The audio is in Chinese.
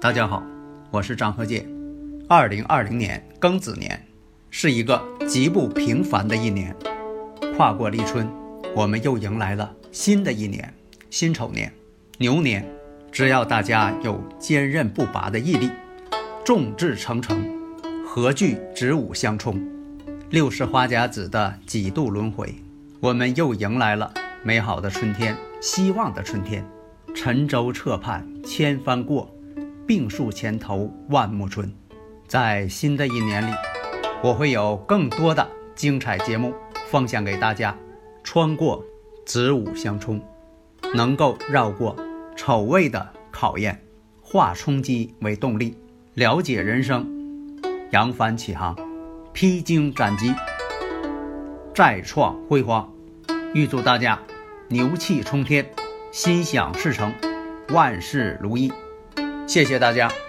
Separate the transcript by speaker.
Speaker 1: 大家好，我是张和介。二零二零年庚子年是一个极不平凡的一年，跨过立春，我们又迎来了新的一年——辛丑年、牛年。只要大家有坚韧不拔的毅力，众志成城，何惧子午相冲？六十花甲子的几度轮回，我们又迎来了美好的春天，希望的春天。沉舟侧畔千帆过，病树前头万木春。在新的一年里，我会有更多的精彩节目奉献给大家。穿过子午相冲，能够绕过丑未的考验，化冲击为动力，了解人生，扬帆起航，披荆斩棘，再创辉煌。预祝大家牛气冲天！心想事成，万事如意。谢谢大家。